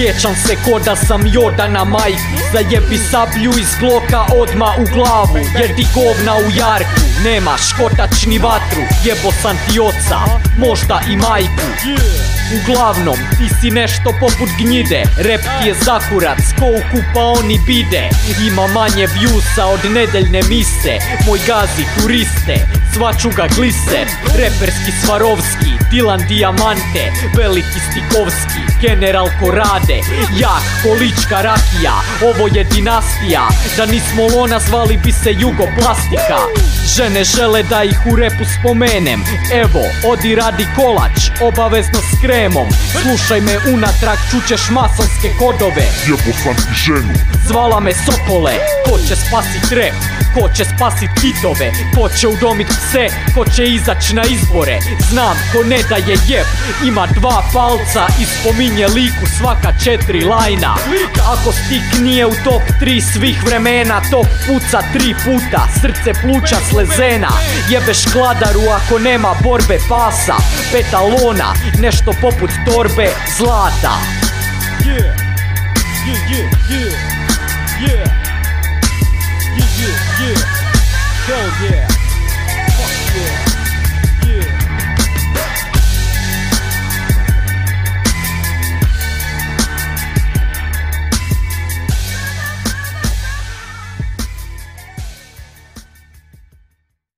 Sjećam se ko da sam joda na majku. Zajebi sablju iz gloka odma u glavu. Jer ti govna u jarku Nemaš kotač ni vatru. Jebo sam ti oca, možda i majku. Uglavnom, ti si nešto poput gnjide. Rep ti je zakurac, ko u kupaoni bide. Ima manje vjusa od nedeljne mise. Moj gazi turiste, svaču ga gliser Reperski Svarovski, Dilan Dijamante Veliki Stikovski, general Korade Jak ko lička rakija, ovo je dinastija. Da nismo lona zvali bi se Jugoplastika. Žene žele da ih u repu spomenem. Evo, odi radi kolač, obavezno s kremom. Slušaj me unatrag, čućeš masonske kodove. Jebo sam ti ženu. Zvala me Sokole, ko će spasit rep Ko će spasit hitove, ko će udomit pse Ko će izać na izbore. Znam ko ne daje jeb Ima dva palca i spominje liku svaka četiri lajna. Ako stik nije u top 3 svih vremena Top puca tri puta, srce pluća slezena. Jebeš kladaru ako nema borbe pasa Petalona, nešto poput torbe zlata. Yeah, yeah, yeah.